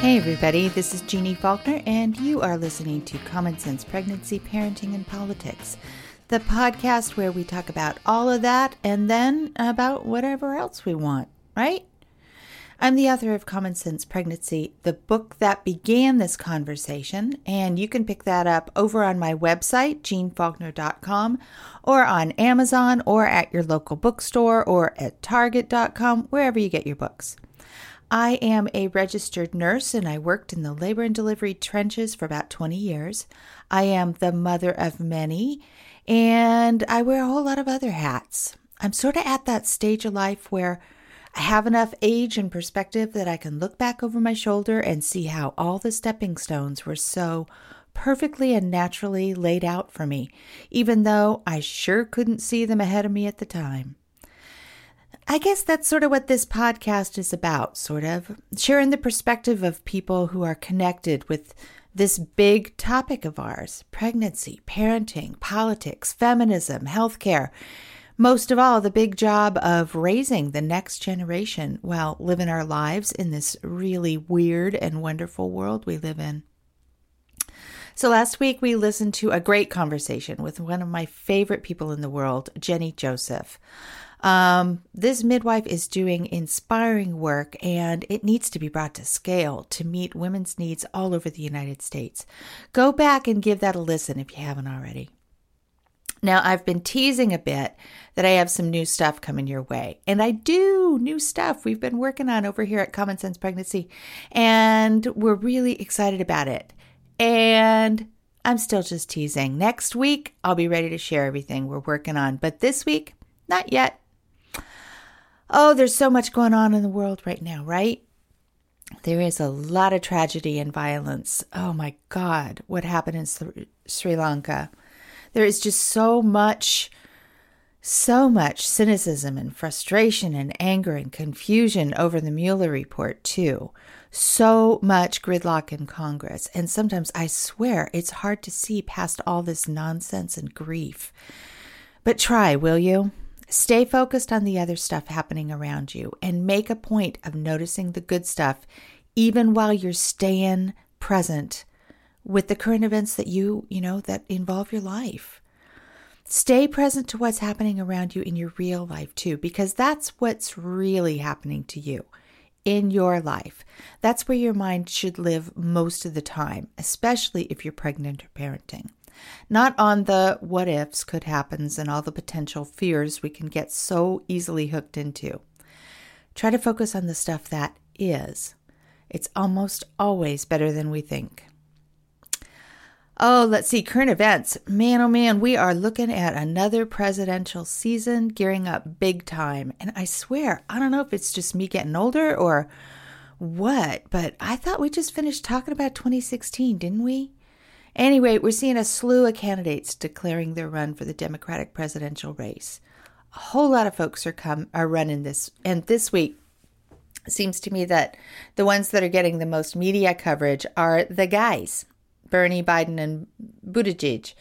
Hey, everybody, this is Jeannie Faulkner, and you are listening to Common Sense Pregnancy, Parenting, and Politics, the podcast where we talk about all of that and then about whatever else we want, right? I'm the author of Common Sense Pregnancy, the book that began this conversation, and you can pick that up over on my website, jeannefaulkner.com, or on Amazon, or at your local bookstore, or at target.com, wherever you get your books. I am a registered nurse and I worked in the labor and delivery trenches for about 20 years. I am the mother of many and I wear a whole lot of other hats. I'm sort of at that stage of life where I have enough age and perspective that I can look back over my shoulder and see how all the stepping stones were so perfectly and naturally laid out for me, even though I sure couldn't see them ahead of me at the time. I guess that's sort of what this podcast is about, sort of sharing the perspective of people who are connected with this big topic of ours pregnancy, parenting, politics, feminism, healthcare. Most of all, the big job of raising the next generation while living our lives in this really weird and wonderful world we live in. So, last week we listened to a great conversation with one of my favorite people in the world, Jenny Joseph. Um, this midwife is doing inspiring work and it needs to be brought to scale to meet women's needs all over the United States. Go back and give that a listen if you haven't already. Now, I've been teasing a bit that I have some new stuff coming your way. And I do new stuff we've been working on over here at Common Sense Pregnancy. And we're really excited about it. And I'm still just teasing. Next week, I'll be ready to share everything we're working on. But this week, not yet. Oh, there's so much going on in the world right now, right? There is a lot of tragedy and violence. Oh my God, what happened in Sri Lanka? There is just so much, so much cynicism and frustration and anger and confusion over the Mueller report, too. So much gridlock in Congress. And sometimes I swear it's hard to see past all this nonsense and grief. But try, will you? Stay focused on the other stuff happening around you and make a point of noticing the good stuff, even while you're staying present with the current events that you, you know, that involve your life. Stay present to what's happening around you in your real life too, because that's what's really happening to you in your life. That's where your mind should live most of the time, especially if you're pregnant or parenting not on the what ifs could happens and all the potential fears we can get so easily hooked into. Try to focus on the stuff that is. It's almost always better than we think. Oh, let's see, current events. Man, oh man, we are looking at another presidential season gearing up big time. And I swear, I don't know if it's just me getting older or what, but I thought we just finished talking about 2016, didn't we? Anyway, we're seeing a slew of candidates declaring their run for the Democratic presidential race. A whole lot of folks are come are running this, and this week seems to me that the ones that are getting the most media coverage are the guys, Bernie, Biden, and Buttigieg.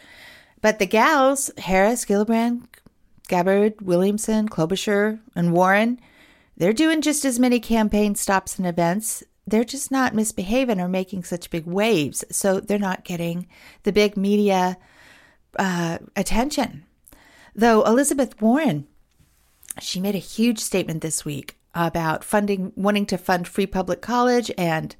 But the gals, Harris, Gillibrand, Gabbard, Williamson, Klobuchar, and Warren, they're doing just as many campaign stops and events they're just not misbehaving or making such big waves. So they're not getting the big media uh, attention. Though Elizabeth Warren, she made a huge statement this week about funding, wanting to fund free public college and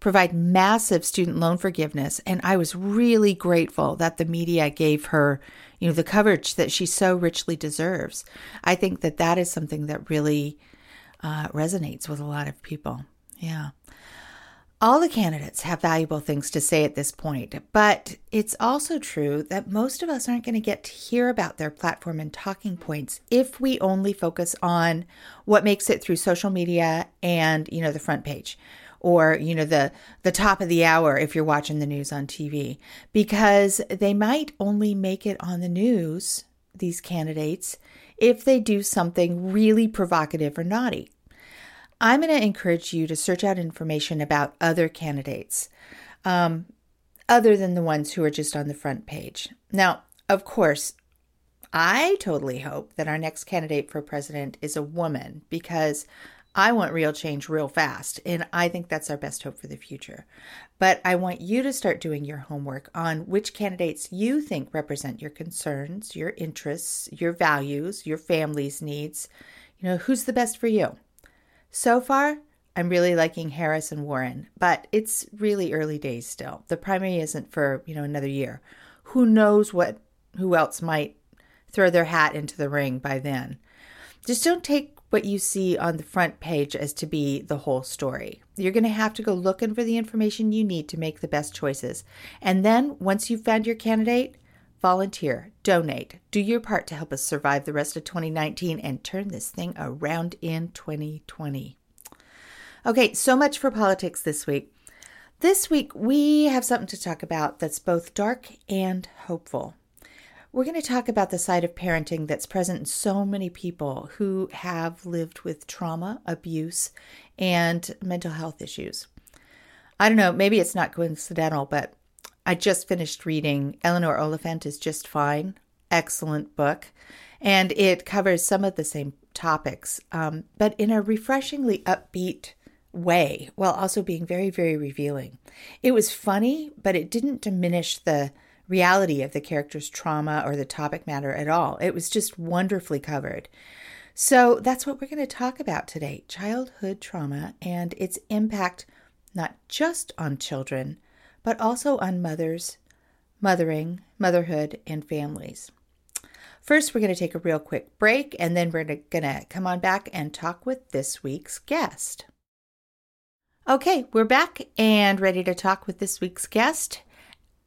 provide massive student loan forgiveness. And I was really grateful that the media gave her, you know, the coverage that she so richly deserves. I think that that is something that really uh, resonates with a lot of people. Yeah. All the candidates have valuable things to say at this point, but it's also true that most of us aren't going to get to hear about their platform and talking points if we only focus on what makes it through social media and, you know, the front page or, you know, the the top of the hour if you're watching the news on TV because they might only make it on the news these candidates if they do something really provocative or naughty. I'm going to encourage you to search out information about other candidates, um, other than the ones who are just on the front page. Now, of course, I totally hope that our next candidate for president is a woman because I want real change real fast, and I think that's our best hope for the future. But I want you to start doing your homework on which candidates you think represent your concerns, your interests, your values, your family's needs. You know, who's the best for you? So far, I'm really liking Harris and Warren, but it's really early days still. The primary isn't for, you know, another year. Who knows what who else might throw their hat into the ring by then. Just don't take what you see on the front page as to be the whole story. You're going to have to go looking for the information you need to make the best choices. And then, once you've found your candidate, volunteer, donate, do your part to help us survive the rest of 2019 and turn this thing around in 2020. Okay, so much for politics this week. This week, we have something to talk about that's both dark and hopeful. We're going to talk about the side of parenting that's present in so many people who have lived with trauma, abuse, and mental health issues. I don't know, maybe it's not coincidental, but I just finished reading Eleanor Oliphant is Just Fine. Excellent book. And it covers some of the same topics, um, but in a refreshingly upbeat way, while also being very, very revealing. It was funny, but it didn't diminish the reality of the character's trauma or the topic matter at all. It was just wonderfully covered. So that's what we're going to talk about today childhood trauma and its impact not just on children, but also on mothers, mothering, motherhood, and families. First, we're going to take a real quick break and then we're going to come on back and talk with this week's guest. Okay, we're back and ready to talk with this week's guest.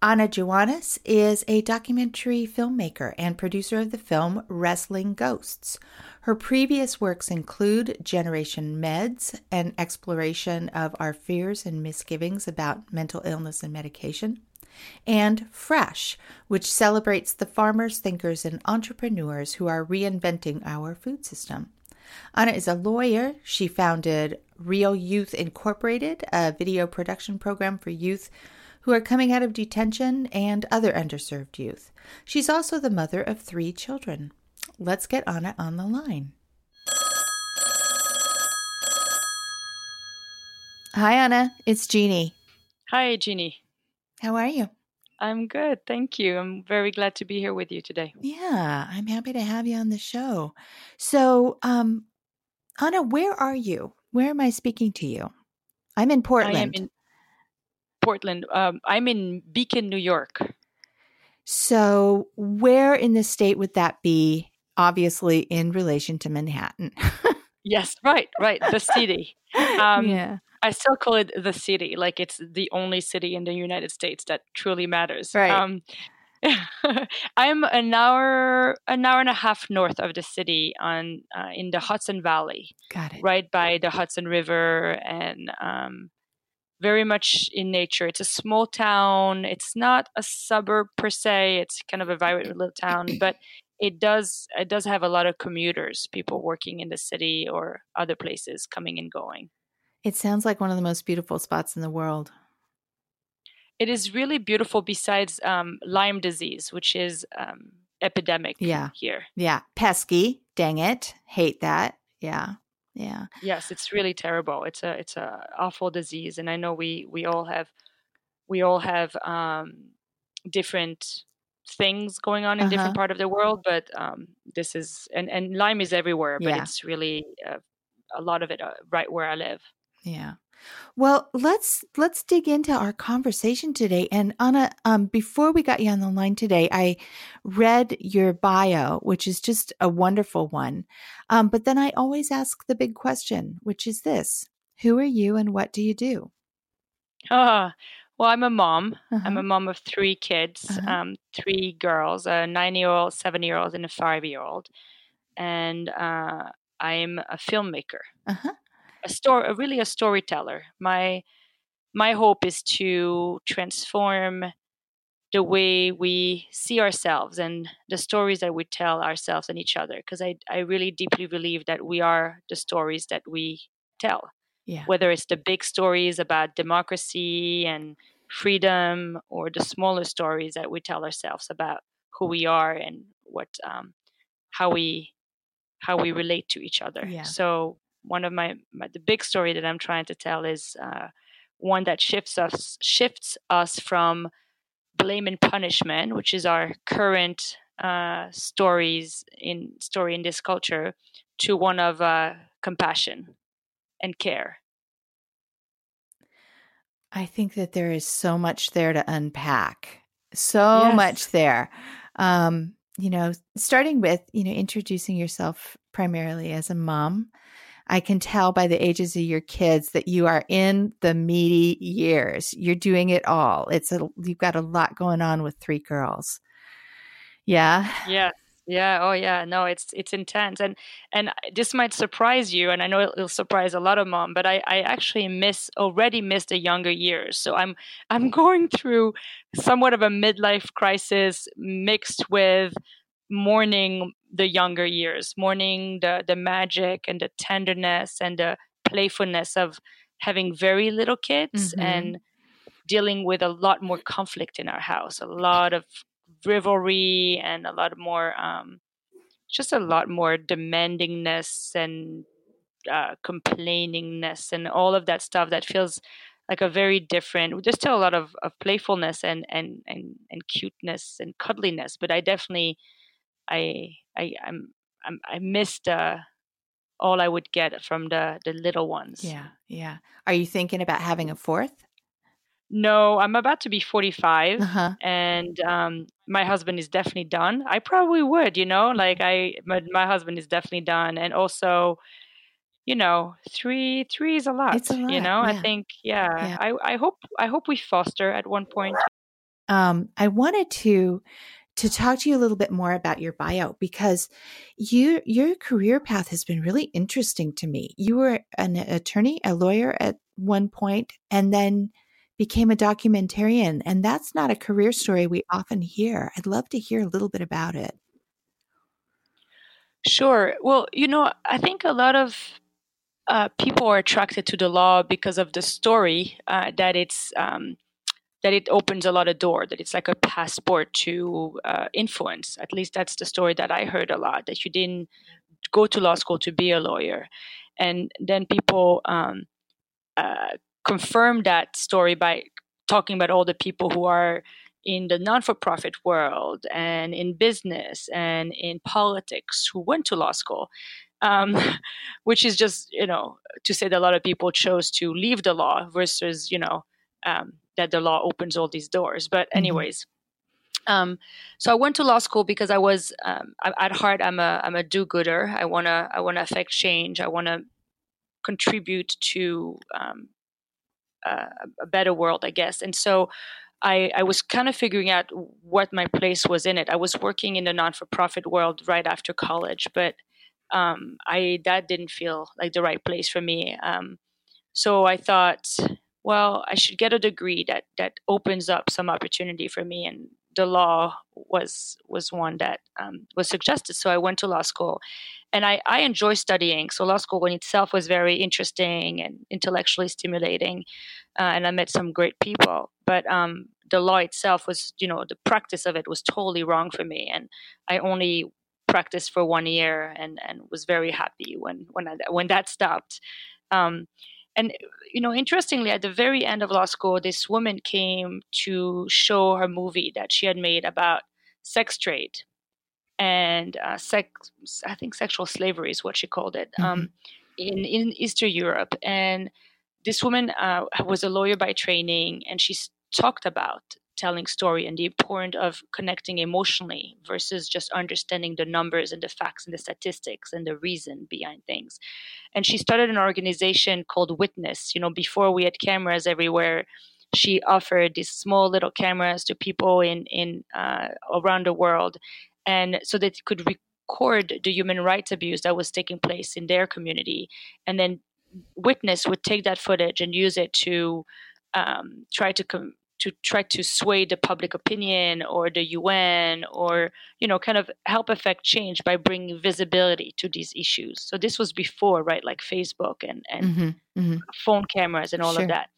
Ana Joanes is a documentary filmmaker and producer of the film Wrestling Ghosts. Her previous works include Generation Meds, an exploration of our fears and misgivings about mental illness and medication, and Fresh, which celebrates the farmers, thinkers, and entrepreneurs who are reinventing our food system. Anna is a lawyer. She founded Real Youth Incorporated, a video production program for youth who are coming out of detention and other underserved youth. She's also the mother of three children. Let's get Ana on the line. Hi, Ana. It's Jeannie. Hi, Jeannie. How are you? I'm good. Thank you. I'm very glad to be here with you today. Yeah, I'm happy to have you on the show. So, um, Ana, where are you? Where am I speaking to you? I'm in Portland. I am in, Portland. Um, I'm in Beacon, New York. So, where in the state would that be? Obviously, in relation to Manhattan. yes, right, right. The city. Um, yeah. I still call it the city, like it's the only city in the United States that truly matters. Right. Um, I'm an hour, an hour and a half north of the city, on uh, in the Hudson Valley. Got it. Right by the Hudson River and um, very much in nature. It's a small town. It's not a suburb per se. It's kind of a vibrant little town, but it does it does have a lot of commuters, people working in the city or other places coming and going. It sounds like one of the most beautiful spots in the world. It is really beautiful. Besides um, Lyme disease, which is um, epidemic yeah. here. Yeah, pesky. Dang it, hate that. Yeah. Yeah. Yes, it's really terrible. It's a it's a awful disease, and I know we we all have we all have um, different things going on in uh-huh. different part of the world, but um, this is and and Lyme is everywhere, but yeah. it's really uh, a lot of it uh, right where I live. Yeah. Well, let's let's dig into our conversation today. And Ana, um, before we got you on the line today, I read your bio, which is just a wonderful one. Um, but then I always ask the big question, which is this: Who are you, and what do you do? Uh, well, I'm a mom. Uh-huh. I'm a mom of three kids, uh-huh. um, three girls, a nine-year-old, seven-year-old, and a five-year-old, and uh, I'm a filmmaker. Uh-huh a story, really a storyteller. My my hope is to transform the way we see ourselves and the stories that we tell ourselves and each other. Because I I really deeply believe that we are the stories that we tell. Yeah. Whether it's the big stories about democracy and freedom, or the smaller stories that we tell ourselves about who we are and what um, how we how we relate to each other. Yeah. So one of my, my, the big story that I'm trying to tell is uh, one that shifts us shifts us from blame and punishment, which is our current uh, stories in story in this culture, to one of uh, compassion and care. I think that there is so much there to unpack. So yes. much there. Um, you know, starting with, you know, introducing yourself primarily as a mom. I can tell by the ages of your kids that you are in the meaty years. You're doing it all. It's a you've got a lot going on with three girls. Yeah. Yeah. Yeah. Oh, yeah. No, it's it's intense, and and this might surprise you, and I know it'll surprise a lot of mom. But I I actually miss already missed the younger years, so I'm I'm going through somewhat of a midlife crisis mixed with mourning the younger years, mourning the the magic and the tenderness and the playfulness of having very little kids mm-hmm. and dealing with a lot more conflict in our house, a lot of rivalry and a lot more um, just a lot more demandingness and uh, complainingness and all of that stuff that feels like a very different there's still a lot of, of playfulness and, and and and cuteness and cuddliness but i definitely i i i'm, I'm i missed uh all i would get from the the little ones yeah yeah are you thinking about having a fourth no, I'm about to be 45, uh-huh. and um, my husband is definitely done. I probably would, you know, like I, my, my husband is definitely done, and also, you know, three three is a lot. It's a lot. You know, yeah. I think, yeah, yeah, I I hope I hope we foster at one point. Um, I wanted to to talk to you a little bit more about your bio because you your career path has been really interesting to me. You were an attorney, a lawyer at one point, and then became a documentarian. And that's not a career story we often hear. I'd love to hear a little bit about it. Sure. Well, you know, I think a lot of uh, people are attracted to the law because of the story uh, that it's um, that it opens a lot of door. That it's like a passport to uh, influence. At least that's the story that I heard a lot. That you didn't go to law school to be a lawyer, and then people um, uh, confirm that story by talking about all the people who are in the non-for-profit world and in business and in politics who went to law school um, which is just you know to say that a lot of people chose to leave the law versus you know um, that the law opens all these doors but mm-hmm. anyways mm-hmm. um, so I went to law school because I was um, at heart I'm a I'm a do-gooder I wanna I wanna affect change I wanna contribute to um, a better world, I guess. And so I, I, was kind of figuring out what my place was in it. I was working in the non-for-profit world right after college, but um, I that didn't feel like the right place for me. Um, so I thought, well, I should get a degree that that opens up some opportunity for me, and the law was was one that um, was suggested. So I went to law school, and I, I enjoy studying. So law school in itself was very interesting and intellectually stimulating, uh, and I met some great people. But um, the law itself was, you know, the practice of it was totally wrong for me, and I only practiced for one year and and was very happy when when I, when that stopped. Um, and you know, interestingly, at the very end of law school, this woman came to show her movie that she had made about sex trade and uh, sex, I think sexual slavery is what she called it, mm-hmm. um, in, in Eastern Europe. And this woman uh, was a lawyer by training, and she talked about telling story and the importance of connecting emotionally versus just understanding the numbers and the facts and the statistics and the reason behind things. And she started an organization called Witness. You know, before we had cameras everywhere, she offered these small little cameras to people in in uh, around the world, and so that could record the human rights abuse that was taking place in their community and then witness would take that footage and use it to um, try to com- to try to sway the public opinion or the UN or you know kind of help affect change by bringing visibility to these issues. So this was before right like Facebook and and mm-hmm, mm-hmm. phone cameras and all sure. of that.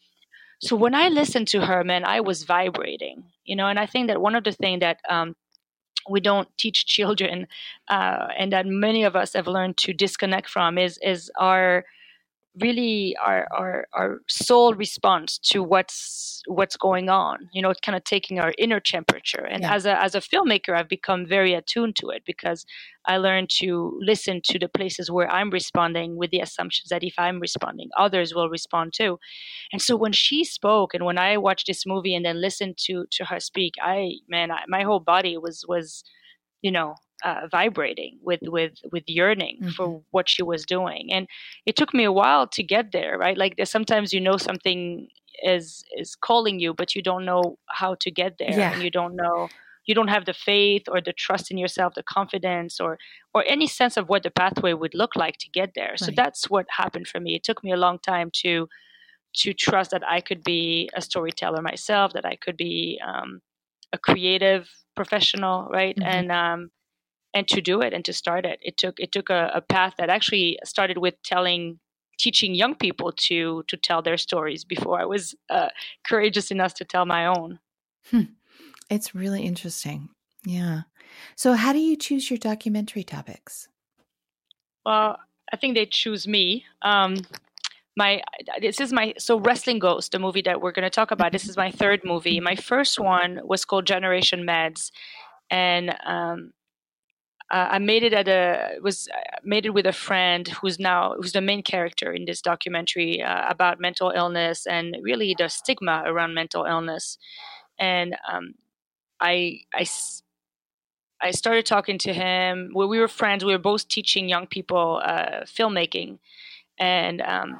So when I listened to her, man, I was vibrating, you know, and I think that one of the things that um, we don't teach children uh, and that many of us have learned to disconnect from is is our really our, our our soul response to what's what's going on you know it's kind of taking our inner temperature and yeah. as a as a filmmaker i've become very attuned to it because i learned to listen to the places where i'm responding with the assumptions that if i'm responding others will respond too and so when she spoke and when i watched this movie and then listened to to her speak i man I, my whole body was was you know uh, vibrating with with with yearning mm-hmm. for what she was doing and it took me a while to get there right like sometimes you know something is is calling you but you don't know how to get there yeah. and you don't know you don't have the faith or the trust in yourself the confidence or or any sense of what the pathway would look like to get there right. so that's what happened for me it took me a long time to to trust that i could be a storyteller myself that i could be um, a creative professional right mm-hmm. and um, and to do it and to start it. It took it took a, a path that actually started with telling teaching young people to to tell their stories before I was uh, courageous enough to tell my own. Hmm. It's really interesting. Yeah. So, how do you choose your documentary topics? Well, I think they choose me. Um, my this is my so wrestling ghost the movie that we're going to talk about this is my third movie my first one was called generation meds and um, uh, I made it at a was uh, made it with a friend who's now who's the main character in this documentary uh, about mental illness and really the stigma around mental illness. And um, I I I started talking to him. Well, we were friends. We were both teaching young people uh, filmmaking, and um,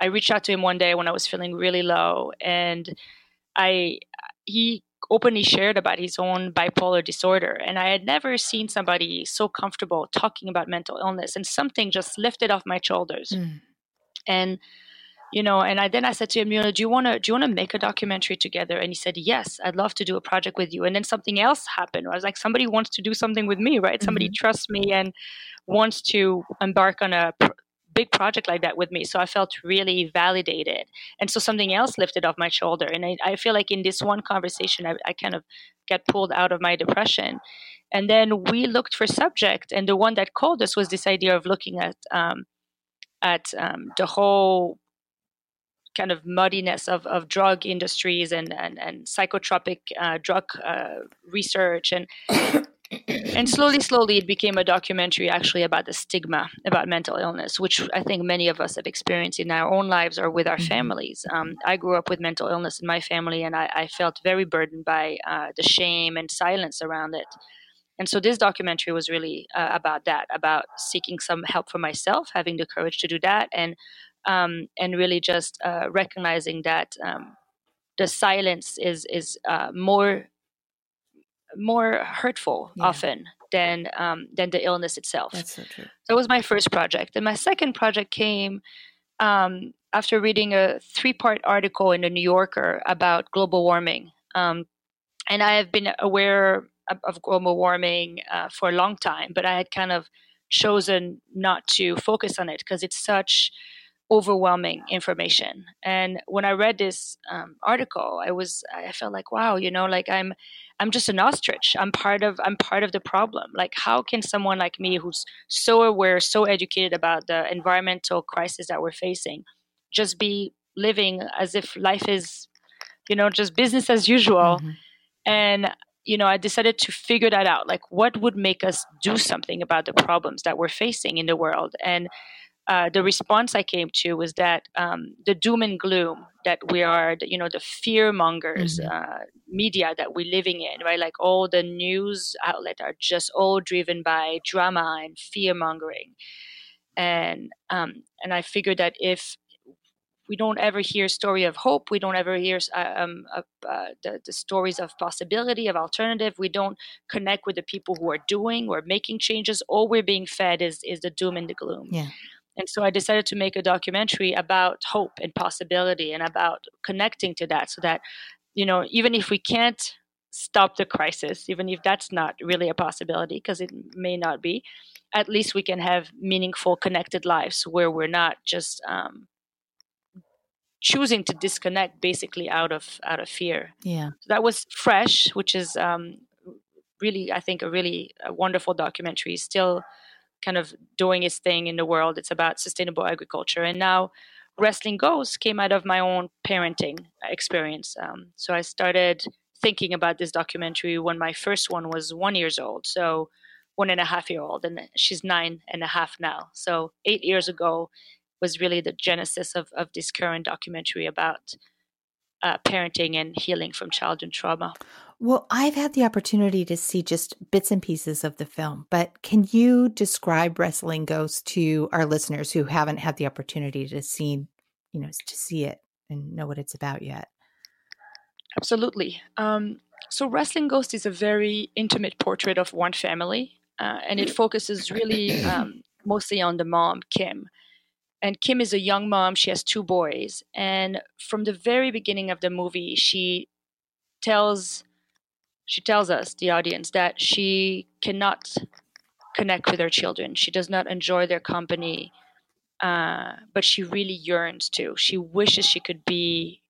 I reached out to him one day when I was feeling really low, and I he openly shared about his own bipolar disorder. And I had never seen somebody so comfortable talking about mental illness, and something just lifted off my shoulders. Mm. And you know, and I then I said to him, you know, do you want to do you want to make a documentary together? And he said, yes, I'd love to do a project with you. And then something else happened. I was like, somebody wants to do something with me, right? Mm-hmm. Somebody trusts me and wants to embark on a big project like that with me. So I felt really validated. And so something else lifted off my shoulder. And I, I feel like in this one conversation, I, I kind of get pulled out of my depression. And then we looked for subject, and the one that called us was this idea of looking at um, at um, the whole kind of muddiness of, of drug industries and and, and psychotropic uh, drug uh, research and and slowly, slowly, it became a documentary actually about the stigma about mental illness, which I think many of us have experienced in our own lives or with our mm-hmm. families. Um, I grew up with mental illness in my family, and I, I felt very burdened by uh, the shame and silence around it. And so, this documentary was really uh, about that, about seeking some help for myself, having the courage to do that, and um, and really just uh, recognizing that um, the silence is is uh, more more hurtful yeah. often than um, than the illness itself. That's so true. That was my first project, and my second project came um, after reading a three-part article in the New Yorker about global warming. Um, and I have been aware of, of global warming uh, for a long time, but I had kind of chosen not to focus on it because it's such overwhelming information. And when I read this um, article, I was I felt like, wow, you know, like I'm I'm just an ostrich. I'm part of I'm part of the problem. Like how can someone like me who's so aware, so educated about the environmental crisis that we're facing just be living as if life is you know just business as usual. Mm-hmm. And you know, I decided to figure that out. Like what would make us do something about the problems that we're facing in the world? And uh, the response I came to was that um, the doom and gloom that we are, you know, the fear mongers mm-hmm. uh, media that we're living in, right? Like all the news outlets are just all driven by drama and fear mongering, and um, and I figured that if we don't ever hear story of hope, we don't ever hear uh, um, uh, the, the stories of possibility of alternative. We don't connect with the people who are doing or making changes. All we're being fed is is the doom and the gloom. Yeah. And so I decided to make a documentary about hope and possibility and about connecting to that so that, you know, even if we can't stop the crisis, even if that's not really a possibility, because it may not be, at least we can have meaningful, connected lives where we're not just um, choosing to disconnect basically out of out of fear. Yeah, so that was fresh, which is um, really, I think, a really a wonderful documentary. Still kind of doing his thing in the world. It's about sustainable agriculture. And now Wrestling Ghosts came out of my own parenting experience. Um, so I started thinking about this documentary when my first one was one years old. So one and a half year old, and she's nine and a half now. So eight years ago was really the genesis of, of this current documentary about uh, parenting and healing from childhood trauma. Well, I've had the opportunity to see just bits and pieces of the film, but can you describe Wrestling Ghosts to our listeners who haven't had the opportunity to see, you know, to see it and know what it's about yet? Absolutely. Um, so, Wrestling Ghost is a very intimate portrait of one family, uh, and it focuses really um, mostly on the mom, Kim. And Kim is a young mom. She has two boys. And from the very beginning of the movie, she tells she tells us, the audience, that she cannot connect with her children. She does not enjoy their company, uh, but she really yearns to. She wishes she could be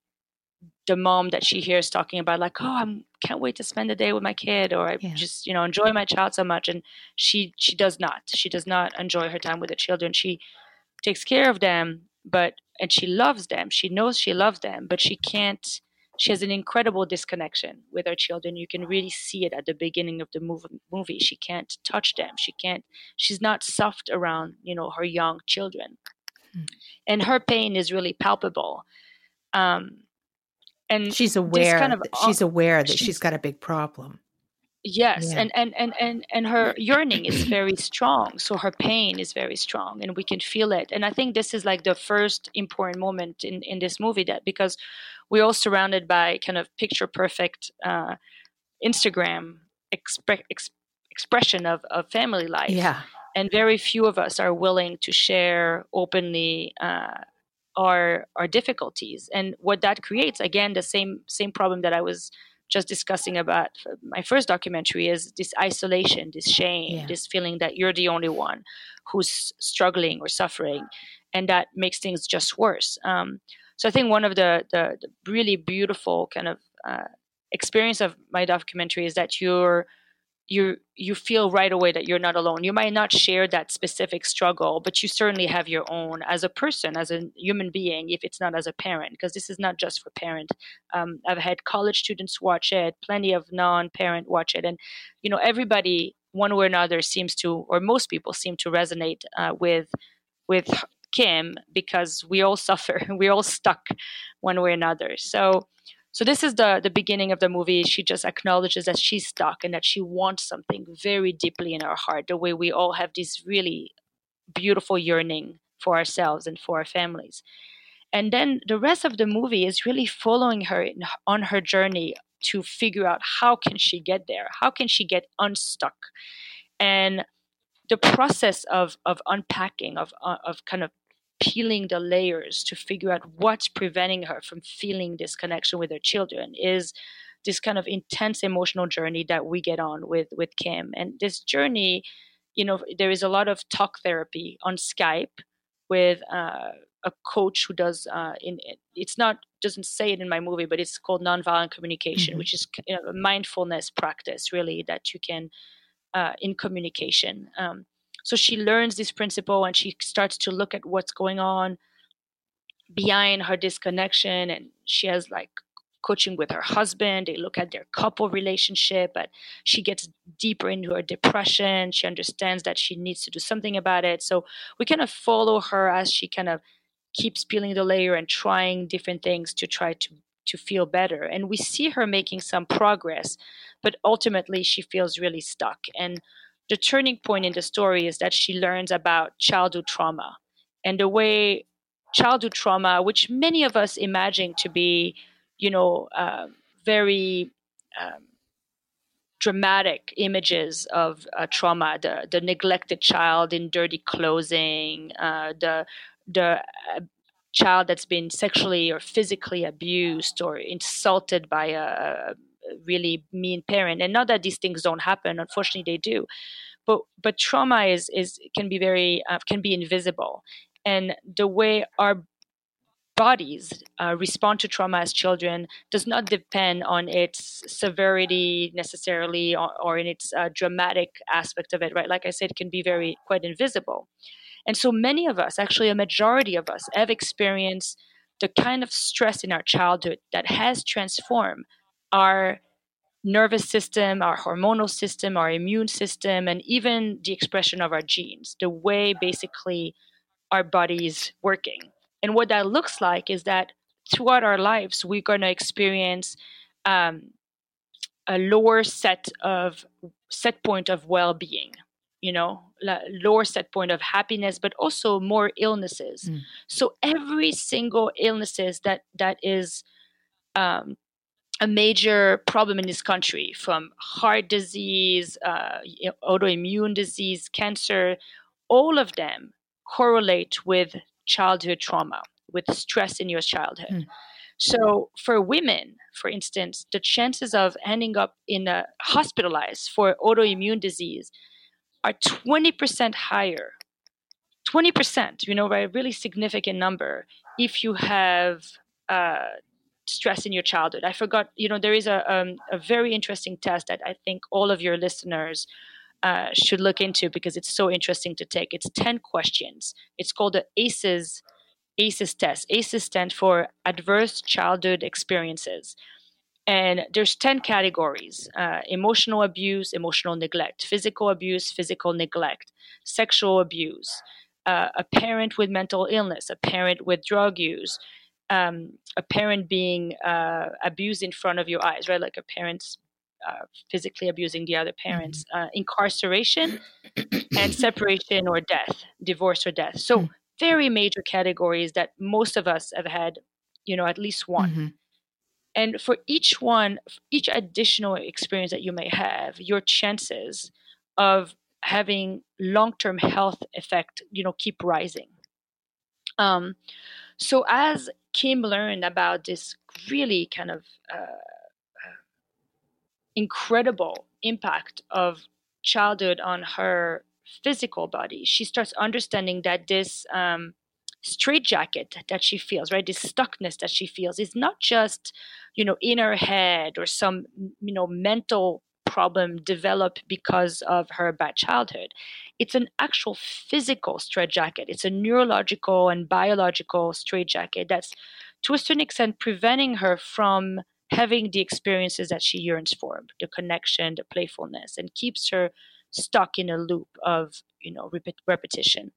the mom that she hears talking about, like, "Oh, I can't wait to spend the day with my kid," or "I yeah. just, you know, enjoy my child so much." And she she does not. She does not enjoy her time with the children. She takes care of them, but and she loves them. She knows she loves them, but she can't she has an incredible disconnection with her children. You can really see it at the beginning of the movie. She can't touch them. She can't. She's not soft around, you know, her young children, mm. and her pain is really palpable. Um, and she's aware. Kind of, she's aware that she's, she's got a big problem. Yes, yeah. and, and and and and her yearning is very strong. So her pain is very strong, and we can feel it. And I think this is like the first important moment in in this movie that because we're all surrounded by kind of picture perfect uh, Instagram expre- ex- expression of of family life. Yeah, and very few of us are willing to share openly. Uh, our our difficulties and what that creates again the same same problem that i was just discussing about my first documentary is this isolation, this shame, yeah. this feeling that you're the only one who's struggling or suffering, and that makes things just worse. Um, so I think one of the, the, the really beautiful kind of uh, experience of my documentary is that you're you you feel right away that you're not alone. You might not share that specific struggle, but you certainly have your own as a person, as a human being, if it's not as a parent, because this is not just for parent. Um, I've had college students watch it, plenty of non-parent watch it, and you know everybody, one way or another, seems to, or most people seem to resonate uh, with with Kim because we all suffer, we're all stuck one way or another. So so this is the the beginning of the movie. She just acknowledges that she's stuck and that she wants something very deeply in her heart. The way we all have this really beautiful yearning for ourselves and for our families. And then the rest of the movie is really following her in, on her journey to figure out how can she get there? How can she get unstuck? And the process of of unpacking of of kind of peeling the layers to figure out what's preventing her from feeling this connection with her children is this kind of intense emotional journey that we get on with with Kim. And this journey, you know, there is a lot of talk therapy on Skype with uh, a coach who does uh, in it's not doesn't say it in my movie, but it's called nonviolent communication, mm-hmm. which is you know, a mindfulness practice really that you can uh, in communication. Um, so she learns this principle and she starts to look at what's going on behind her disconnection. And she has like coaching with her husband. They look at their couple relationship, but she gets deeper into her depression. She understands that she needs to do something about it. So we kind of follow her as she kind of keeps peeling the layer and trying different things to try to to feel better. And we see her making some progress, but ultimately she feels really stuck. And the turning point in the story is that she learns about childhood trauma and the way childhood trauma, which many of us imagine to be, you know, uh, very um, dramatic images of uh, trauma, the the neglected child in dirty clothing, uh, the the uh, child that's been sexually or physically abused or insulted by a, really mean parent and not that these things don't happen unfortunately they do. But but trauma is is can be very uh, can be invisible. And the way our bodies uh, respond to trauma as children does not depend on its severity necessarily or, or in its uh, dramatic aspect of it right? Like i said can be very quite invisible. And so many of us actually a majority of us have experienced the kind of stress in our childhood that has transformed our nervous system, our hormonal system, our immune system, and even the expression of our genes, the way basically our body is working. And what that looks like is that throughout our lives, we're going to experience um, a lower set of set point of well-being you know lower set point of happiness but also more illnesses mm. so every single illnesses that that is um, a major problem in this country from heart disease uh, autoimmune disease cancer all of them correlate with childhood trauma with stress in your childhood mm. so for women for instance the chances of ending up in a hospitalized for autoimmune disease are 20% higher 20% you know by a really significant number if you have uh, stress in your childhood. I forgot you know there is a, um, a very interesting test that i think all of your listeners uh, should look into because it's so interesting to take. It's 10 questions. It's called the ACEs ACEs test. ACEs stand for adverse childhood experiences. And there's 10 categories uh, emotional abuse emotional neglect physical abuse physical neglect sexual abuse uh, a parent with mental illness a parent with drug use um, a parent being uh, abused in front of your eyes right like a parent's uh, physically abusing the other parents mm-hmm. Uh, incarceration and separation or death divorce or death so mm-hmm. very major categories that most of us have had you know at least one mm-hmm and for each one, each additional experience that you may have, your chances of having long-term health effect, you know, keep rising. Um, so as Kim learned about this really kind of uh, uh incredible impact of childhood on her physical body, she starts understanding that this um, straitjacket that she feels, right? This stuckness that she feels is not just, you know, in her head or some, you know, mental problem developed because of her bad childhood. It's an actual physical straitjacket. It's a neurological and biological straitjacket that's, to a certain extent, preventing her from having the experiences that she yearns for, the connection, the playfulness, and keeps her stuck in a loop of, you know, rep- repetition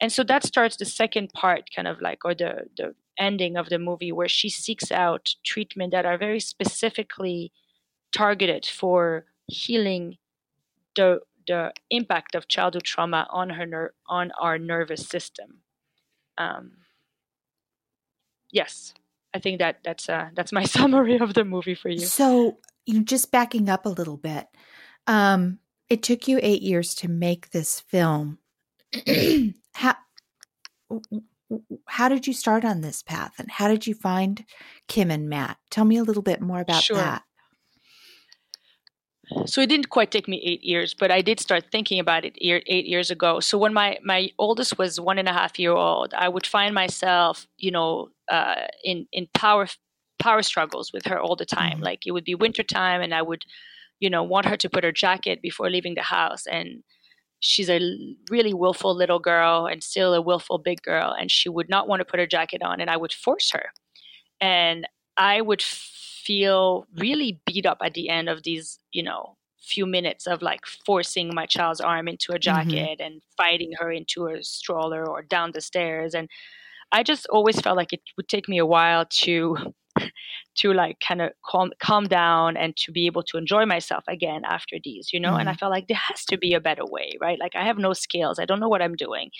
and so that starts the second part kind of like or the the ending of the movie where she seeks out treatment that are very specifically targeted for healing the the impact of childhood trauma on her ner- on our nervous system um, yes i think that that's uh, that's my summary of the movie for you so you just backing up a little bit um, it took you eight years to make this film how how did you start on this path and how did you find Kim and Matt? Tell me a little bit more about sure. that. So it didn't quite take me eight years, but I did start thinking about it eight years ago. So when my my oldest was one and a half year old, I would find myself, you know, uh, in in power power struggles with her all the time. Mm-hmm. Like it would be wintertime, and I would, you know, want her to put her jacket before leaving the house, and she's a really willful little girl and still a willful big girl and she would not want to put her jacket on and i would force her and i would feel really beat up at the end of these you know few minutes of like forcing my child's arm into a mm-hmm. jacket mm-hmm. and fighting her into a stroller or down the stairs and i just always felt like it would take me a while to to like kind of calm calm down and to be able to enjoy myself again after these you know mm-hmm. and i mm-hmm. felt like there has to be a better way right like i have no skills i don't know what i'm doing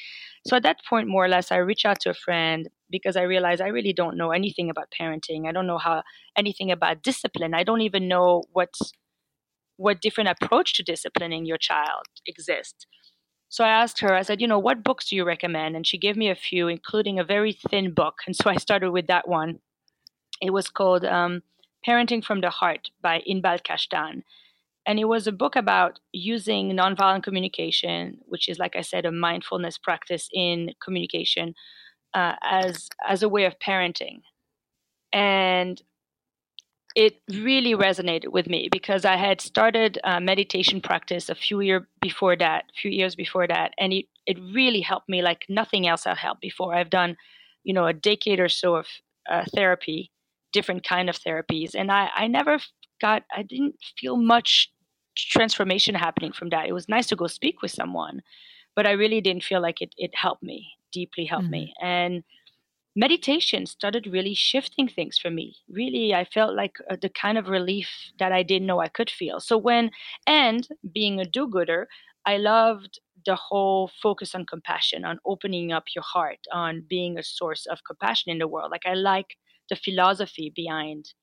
so at that point more or less i reached out to a friend because i realized i really don't know anything about parenting i don't know how anything about discipline i don't even know what what different approach to disciplining your child exists so I asked her, I said, you know, what books do you recommend? And she gave me a few, including a very thin book. And so I started with that one. It was called um, Parenting from the Heart by Inbal Kashtan. And it was a book about using nonviolent communication, which is, like I said, a mindfulness practice in communication, uh, as as a way of parenting, and it really resonated with me because I had started uh, meditation practice a few years before that, few years before that, and it it really helped me like nothing else had helped before. I've done, you know, a decade or so of uh, therapy, different kind of therapies, and I I never got I didn't feel much transformation happening from that. It was nice to go speak with someone, but I really didn't feel like it it helped me deeply helped mm-hmm. me and meditation started really shifting things for me. Really, I felt like uh, the kind of relief that I didn't know I could feel. So, when, and being a do gooder, I loved the whole focus on compassion, on opening up your heart, on being a source of compassion in the world. Like, I like the philosophy behind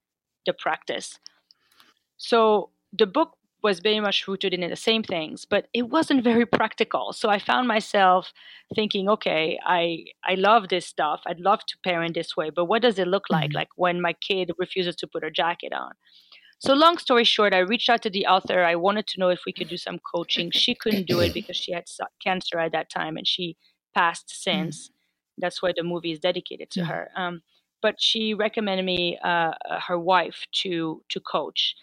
the practice. So, the book was very much rooted in the same things, but it wasn't very practical. So I found myself thinking, okay, I I love this stuff. I'd love to parent this way, but what does it look like? Mm-hmm. Like when my kid refuses to put her jacket on. So long story short, I reached out to the author. I wanted to know if we could do some coaching. She couldn't do it because she had cancer at that time, and she passed since. Mm-hmm. That's why the movie is dedicated to her. Um, but she recommended me uh, her wife to to coach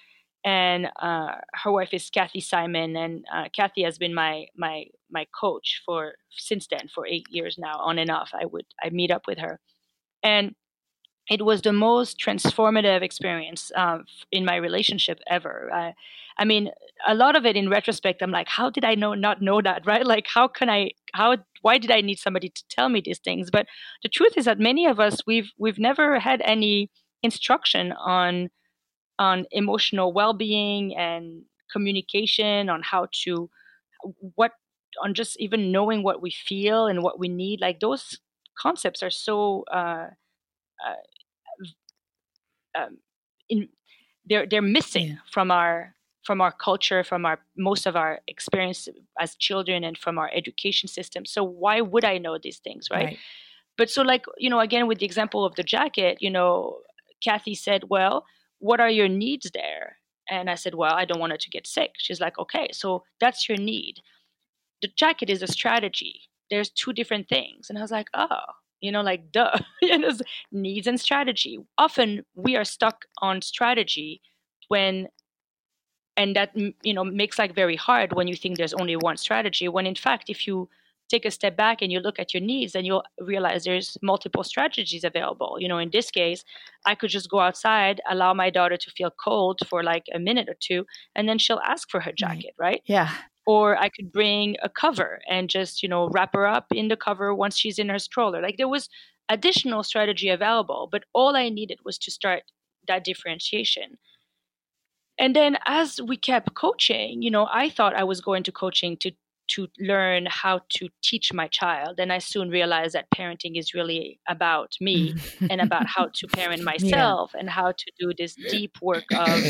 and uh, her wife is Kathy Simon, and uh, Kathy has been my my my coach for since then for eight years now, on and off. I would I meet up with her, and it was the most transformative experience uh, in my relationship ever. I, I mean, a lot of it in retrospect, I'm like, how did I know not know that, right? Like, how can I? How? Why did I need somebody to tell me these things? But the truth is that many of us we've we've never had any instruction on on emotional well-being and communication on how to what on just even knowing what we feel and what we need like those concepts are so uh, uh, um, in, they're they're missing yeah. from our from our culture from our most of our experience as children and from our education system so why would i know these things right, right. but so like you know again with the example of the jacket you know kathy said well what are your needs there? And I said, well, I don't want her to get sick. She's like, okay, so that's your need. The jacket is a strategy. There's two different things. And I was like, oh, you know, like, duh, you know, needs and strategy. Often we are stuck on strategy when, and that, you know, makes like very hard when you think there's only one strategy. When in fact, if you take a step back and you look at your needs and you'll realize there's multiple strategies available. You know in this case i could just go outside allow my daughter to feel cold for like a minute or two and then she'll ask for her mm. jacket right, right? yeah. Or i could bring a cover and just you know wrap her up in the cover once she's in her stroller. Like there was additional strategy available but all i needed was to start that differentiation. And then as we kept coaching you know i thought i was going to coaching to to learn how to teach my child. And I soon realized that parenting is really about me and about how to parent myself yeah. and how to do this deep work of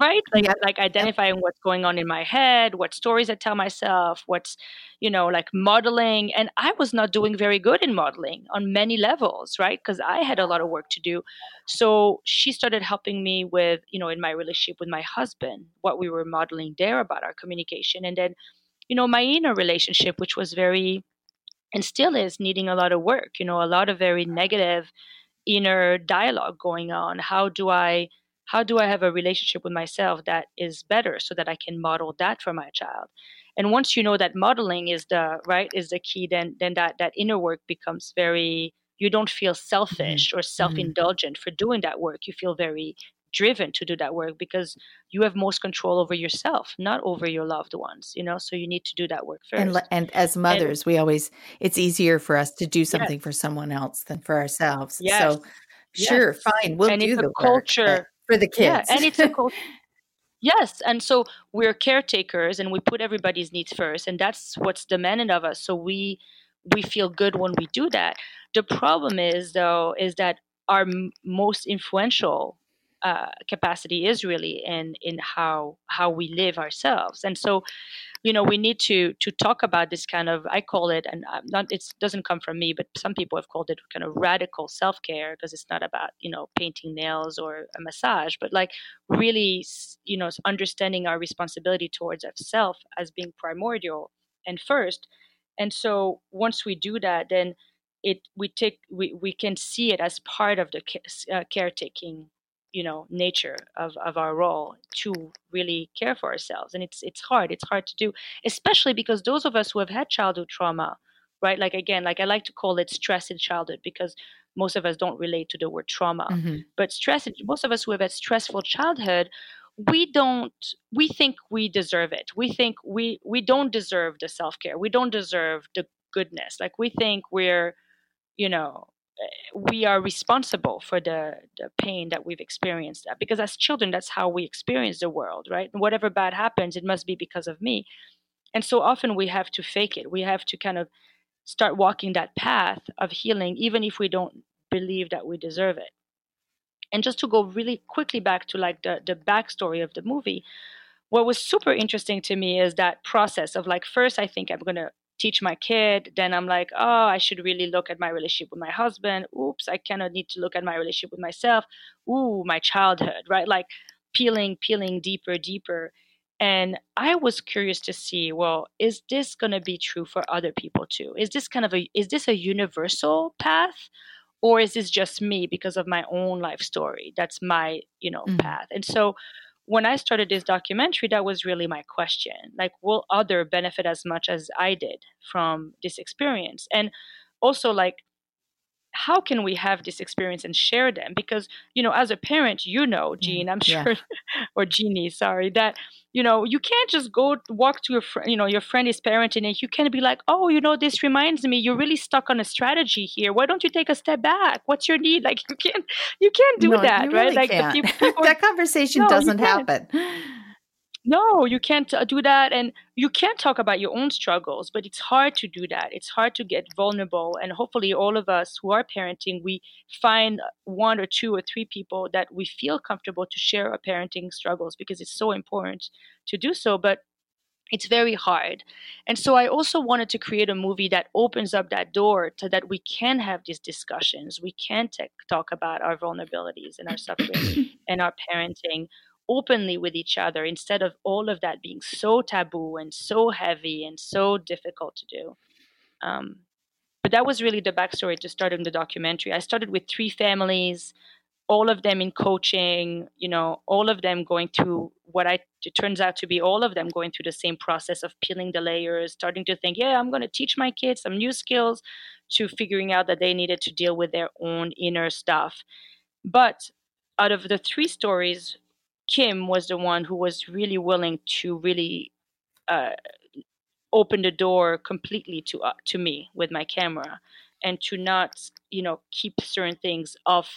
right like yep. like identifying what's going on in my head what stories i tell myself what's you know like modeling and i was not doing very good in modeling on many levels right because i had a lot of work to do so she started helping me with you know in my relationship with my husband what we were modeling there about our communication and then you know, my inner relationship, which was very, and still is needing a lot of work, you know, a lot of very negative inner dialogue going on. How do I, how do I have a relationship with myself that is better so that I can model that for my child? And once you know that modeling is the right is the key, then then that that inner work becomes very you don't feel mm-hmm. selfish or mm-hmm. self-indulgent for doing that work you feel very driven to do that work because you have most control over yourself not over your loved ones you know so you need to do that work first and, and as mothers and, we always it's easier for us to do something yes. for someone else than for ourselves yes. so yes. sure fine we'll and do the culture work, for the kids yeah, and it's a culture Yes. And so we're caretakers and we put everybody's needs first. And that's what's demanded of us. So we we feel good when we do that. The problem is though, is that our m- most influential uh, capacity is really in in how how we live ourselves. And so you know we need to to talk about this kind of i call it and I'm not it doesn't come from me but some people have called it kind of radical self-care because it's not about you know painting nails or a massage but like really you know understanding our responsibility towards ourselves as being primordial and first. And so once we do that then it we take we, we can see it as part of the uh, caretaking you know nature of, of our role to really care for ourselves. And it's it's hard it's hard to do especially because those of us who have had childhood trauma right? Like again like i like to call it stress in childhood because most of us don't relate to the word trauma. Mm-hmm. but stress most of us who have had stressful childhood we don't we think we deserve it. We think we we don't deserve the self-care. We don't deserve the goodness. Like we think we're you know we are responsible for the, the pain that we've experienced. Because as children that's how we experience the world right? And whatever bad happens it must be because of me. And so often we have to fake it. We have to kind of start walking that path of healing even if we don't believe that we deserve it. And just to go really quickly back to like the, the backstory of the movie what was super interesting to me is that process of like first i think i'm going to teach my kid then i'm like oh i should really look at my relationship with my husband. Oops i cannot need to look at my relationship with myself. Ooh my childhood right? Like peeling peeling deeper deeper. And i was curious to see well is this going to be true for other people too? Is this kind of a is this a universal path? Or is this just me because of my own life story? That's my you know mm-hmm. path. And so when I started this documentary, that was really my question. Like, will other benefit as much as I did from this experience? And also, like, how can we have this experience and share them? Because, you know, as a parent, you know, mm, Jean, I'm sure, yeah. or Jeannie, sorry, that, you know, you can't just go walk to your friend, you know, your friend is parenting and you can't be like, oh, you know, this reminds me, you're really stuck on a strategy here. Why don't you take a step back? What's your need? Like, you can't, you can't do no, that, really right? Like. People, that conversation no, doesn't happen no you can't uh, do that and you can't talk about your own struggles but it's hard to do that it's hard to get vulnerable and hopefully all of us who are parenting we find one or two or three people that we feel comfortable to share our parenting struggles because it's so important to do so but it's very hard. And so I also wanted to create a movie that opens up that door so that we can have these discussions. We can t- talk about our vulnerabilities and our suffering and our parenting openly with each other instead of all of that being so taboo and so heavy and so difficult to do. Um, but that was really the backstory to starting the documentary. I started with three families, all of them in coaching, you know, all of them going through what I it turns out to be all of them going through the same process of peeling the layers, starting to think, yeah, I'm going to teach my kids some new skills, to figuring out that they needed to deal with their own inner stuff. But out of the three stories, Kim was the one who was really willing to really uh, open the door completely to uh, to me with my camera, and to not you know keep certain things off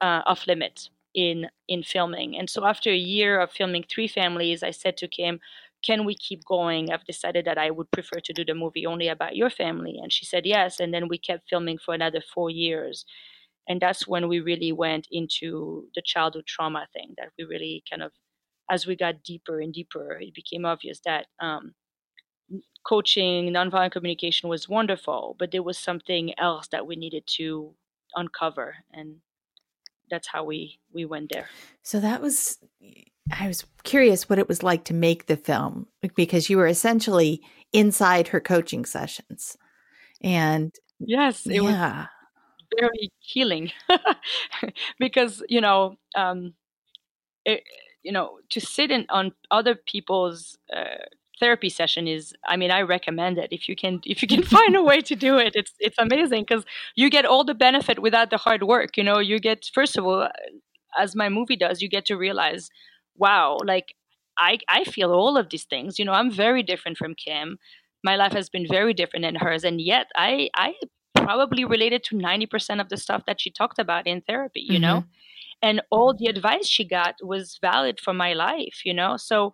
uh, off limits in in filming. And so after a year of filming three families, I said to Kim, "Can we keep going? I've decided that I would prefer to do the movie only about your family." And she said yes. And then we kept filming for another four years and that's when we really went into the childhood trauma thing that we really kind of as we got deeper and deeper it became obvious that um, coaching nonviolent communication was wonderful but there was something else that we needed to uncover and that's how we we went there so that was i was curious what it was like to make the film because you were essentially inside her coaching sessions and yes it yeah. was very healing. Because you know um, it, you know to sit in on other people's uh, therapy session is i mean i recommend it. If you can if you can find a way to do it it's it's amazing because you get all the benefit without the hard work you know? You get first of all as my movie does you get to realize wow like i i feel all of these things. You know i'm very different from kim. My life has been very different than hers and yet i i probably related to 90% of the stuff that she talked about in therapy, you mm-hmm. know? And all the advice she got was valid for my life, you know? So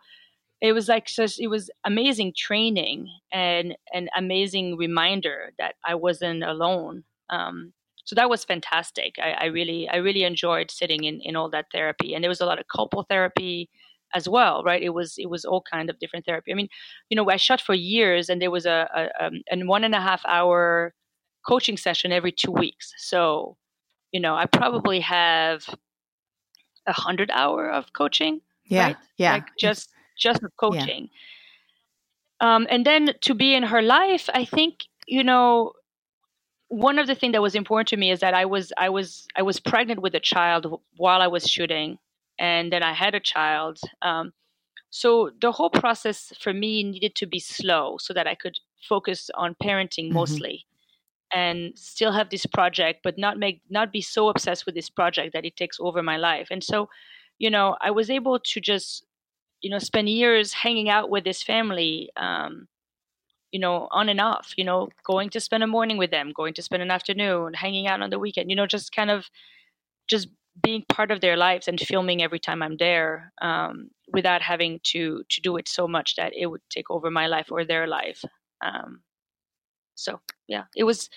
it was like just, it was amazing training and an amazing reminder that I wasn't alone. Um, so that was fantastic. I, I, really, I really enjoyed sitting in, in all that therapy, and there was a lot of couple therapy as well, right? It was, it was all kind of different therapy. I mean, you know, I shot for years, and there was a, a, um, a one and a half hour coaching session every two weeks. So, you know, I probably have a hundred hour of coaching. Yeah. Right? Yeah. Like just just of coaching. Yeah. Um, and then to be in her life, I think, you know, one of the things that was important to me is that I was I was I was pregnant with a child while I was shooting, and then I had a child. Um, so the whole process for me needed to be slow so that I could focus on parenting mm-hmm. mostly and still have this project but not make not be so obsessed with this project that it takes over my life. And so you know i was able to just you know spend years hanging out with this family um, you know on and off you know going to spend a morning with them going to spend an afternoon hanging out on the weekend you know just kind of just being part of their lives and filming every time i'm there um, without having to to do it so much that it would take over my life or their life. Um, so yeah it was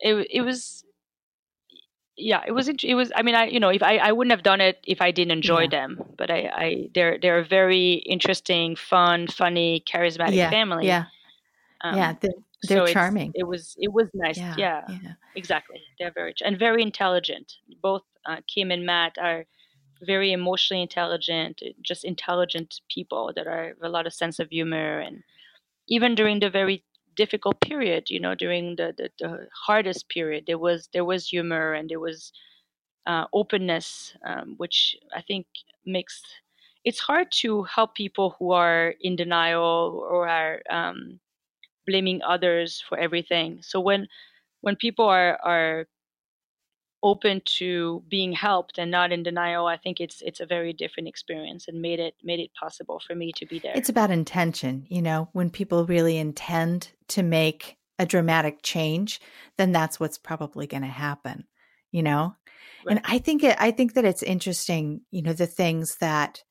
it, it was yeah it was it was i mean i you know if i i wouldn't have done it if i didn't enjoy yeah. them but i i they're they're a very interesting fun funny charismatic yeah, family yeah. Um, yeah they're, they're so charming. it was it was nice yeah, yeah, exactly they're very and very intelligent. Both uh, kim and matt are very emotionally intelligent just intelligent people that are have a lot of sense of humor and even during the very difficult period you know during the, the, the hardest period. There was there was humor and there was uh, openness um, which i think makes it's hard to help people who are in denial or are um, blaming others for everything. So when when people are are open to being helped and not in denial i think it's it's a very different experience and made it made it possible for me to be there. It's about intention you know when people really intend to make a dramatic change then that's what's probably going to happen you know? Right. and i think it i think that it's interesting you know the things that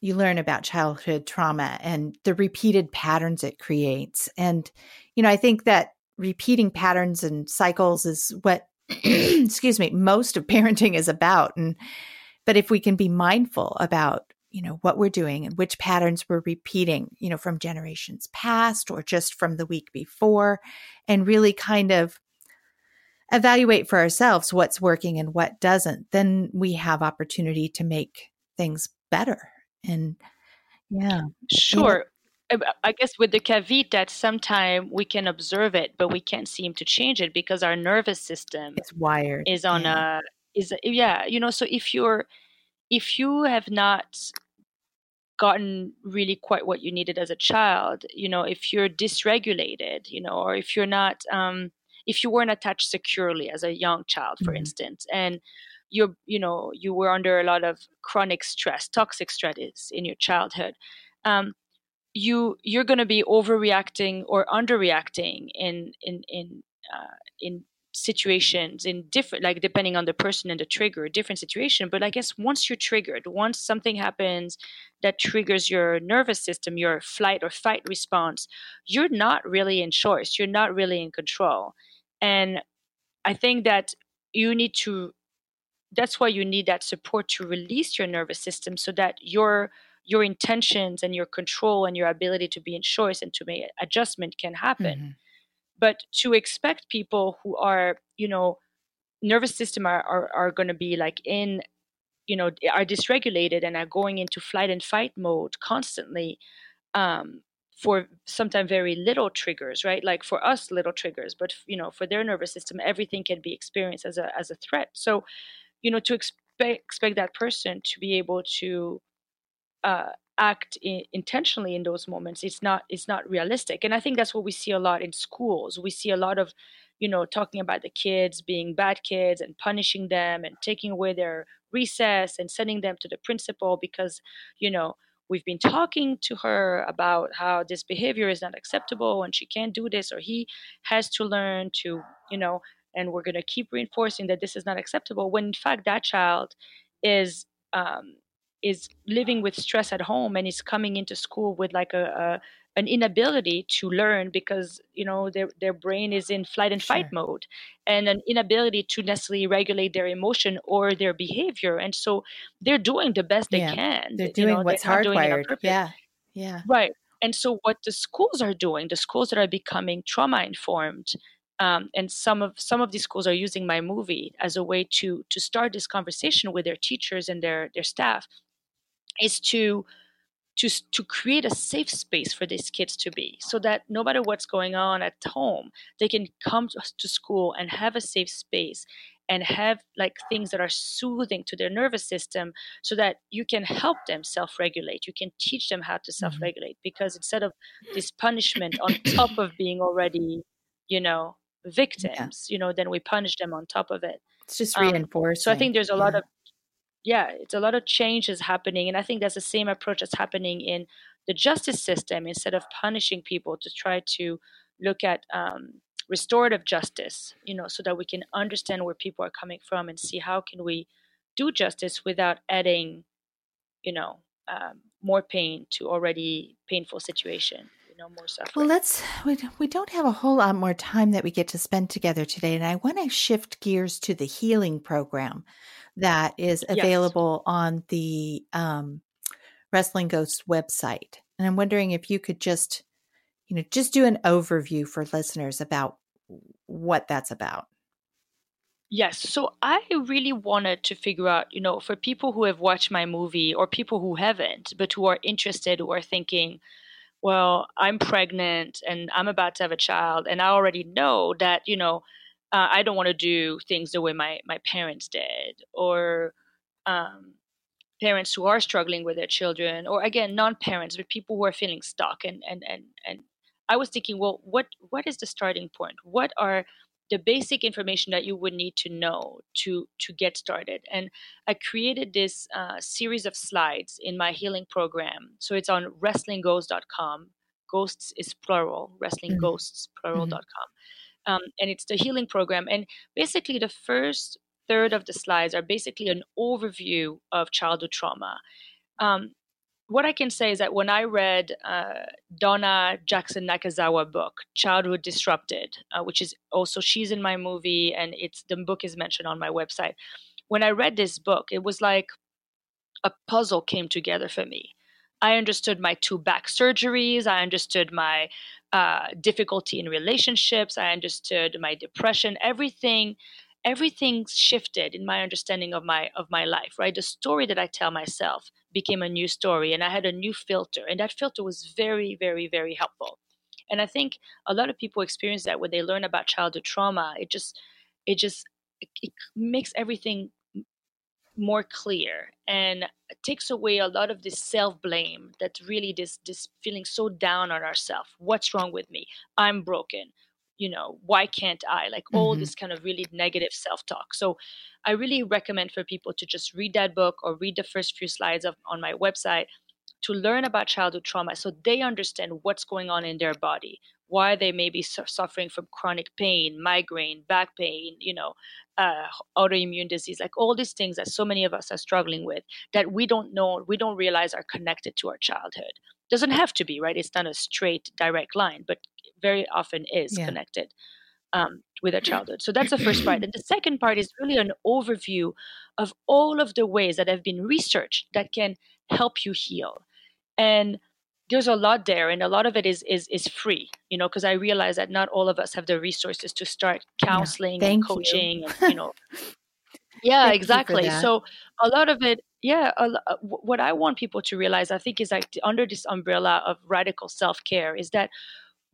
you learn about childhood trauma and the repeated patterns it creates. And you know i think that repeating patterns and cycles is what excuse me, most of parenting is about. And, but if we can be mindful about, you know, what we're doing and which patterns we're repeating, you know, from generations past or just from the week before, and really kind of evaluate for ourselves what's working and what doesn't, then we have opportunity to make things better. And yeah. Sure. I guess with the caveat that sometimes we can observe it, but we can't seem to change it because our nervous system it's wired is on yeah. a is yeah you know so if you're if you have not gotten really quite what you needed as a child you know if you're dysregulated you know or if you're not um if you weren't attached securely as a young child for mm-hmm. instance and you're you know you were under a lot of chronic stress toxic stress in your childhood um, you you're going to be overreacting or underreacting in in in uh, in situations in different like depending on the person and the trigger different situation. But i guess once you're triggered once something happens that triggers your nervous system your flight or fight response you're not really in choice. You're not really in control. And i think that you need to that's why you need that support to release your nervous system so that you're your intentions and your control and your ability to be in choice and to make adjustment can happen. Mm-hmm. But to expect people who are, you know, nervous system are, are, are going to be like in, you know, are dysregulated and are going into flight and fight mode constantly um, for sometimes very little triggers, right? Like for us, little triggers, but you know, for their nervous system, everything can be experienced as a as a threat. So, you know, to expect expect that person to be able to uh, act in, intentionally in those moments it's not it's not realistic. And i think that's what we see a lot in schools. We see a lot of you know talking about the kids being bad kids and punishing them and taking away their recess and sending them to the principal because you know we've been talking to her about how this behavior is not acceptable and she can't do this or he has to learn to you know and we're going to keep reinforcing that this is not acceptable when in fact that child is um, is living with stress at home and is coming into school with like a, a an inability to learn because you know their their brain is in flight and fight mode and an inability to necessarily regulate their emotion or their behavior. And so they're doing the best they yeah. can they're doing you know, what's they're hardwired. yeah. Yeah. Right. And so what the schools are doing the schools that are becoming trauma informed um, and some of some of these schools are using my movie as a way to to start this conversation with their teachers and their their staff is to to, to create a safe space for these kids to be so that no matter what's going on at home they can come to school and have a safe space and have like things that are soothing to their nervous system so that you can help them self-regulate you can teach them how to mm-hmm. self-regulate because instead of this punishment on top of being already you know victims yeah. you know then we punish them on top of it it's just reinforced um, so i think there's a lot of yeah it's a lot of changes happening and i think that's the same approach that's happening in the justice system instead of punishing people to try to look at um, restorative justice you know so that we can understand where people are coming from and see how can we do justice without adding you know um, more pain to already painful situation know more well let's we, we don't have a whole lot more time that we get to spend together today and i want to shift gears to the healing program that is available yes. on the um, wrestling ghost website and i'm wondering if you could just you know just do an overview for listeners about what that's about. Yes. So I really wanted to figure out, you know, for people who have watched my movie or people who haven't, but who are interested, who are thinking, well, I'm pregnant and I'm about to have a child, and I already know that, you know, uh, I don't want to do things the way my, my parents did, or um, parents who are struggling with their children, or again, non parents, but people who are feeling stuck and, and, and, and I was thinking, well, what what is the starting point? What are the basic information that you would need to know to to get started. And i created this uh, series of slides in my healing program. So it's on wrestlingghosts.com ghosts is plural wrestlingghosts.plural.com mm-hmm. um, and it's the healing program. And basically the first third of the slides are basically an overview of childhood trauma. Um, what I can say is that when I read uh, Donna Jackson Nakazawa book, Childhood Disrupted, uh, which is also she's in my movie and it's the book is mentioned on my website. When I read this book, it was like a puzzle came together for me. I understood my two back surgeries. I understood my uh, difficulty in relationships. I understood my depression. Everything everything shifted in my understanding of my of my life right? The story that i tell myself became a new story and i had a new filter and that filter was very very very helpful. And i think a lot of people experience that when they learn about childhood trauma it just it just it, it makes everything more clear and takes away a lot of this self blame that really this this feeling so down on ourselves what's wrong with me? I'm broken you know why can't i? Like all mm-hmm. this kind of really negative self-talk. So i really recommend for people to just read that book or read the first few slides of, on my website to learn about childhood trauma so they understand what's going on in their body why they may be su- suffering from chronic pain migraine back pain you know uh, autoimmune disease like all these things that so many of us are struggling with that we don't know we don't realize are connected to our childhood. Doesn't have to be right? It's not a straight direct line but very often is yeah. connected um, with our childhood. So that's the first part. And the second part is really an overview of all of the ways that have been researched that can help you heal. And there's a lot there, and a lot of it is is is free, you know, because I realize that not all of us have the resources to start counseling yeah. and coaching, you. and you know. yeah, exactly. So a lot of it, yeah. A, what I want people to realize, I think, is like under this umbrella of radical self care, is that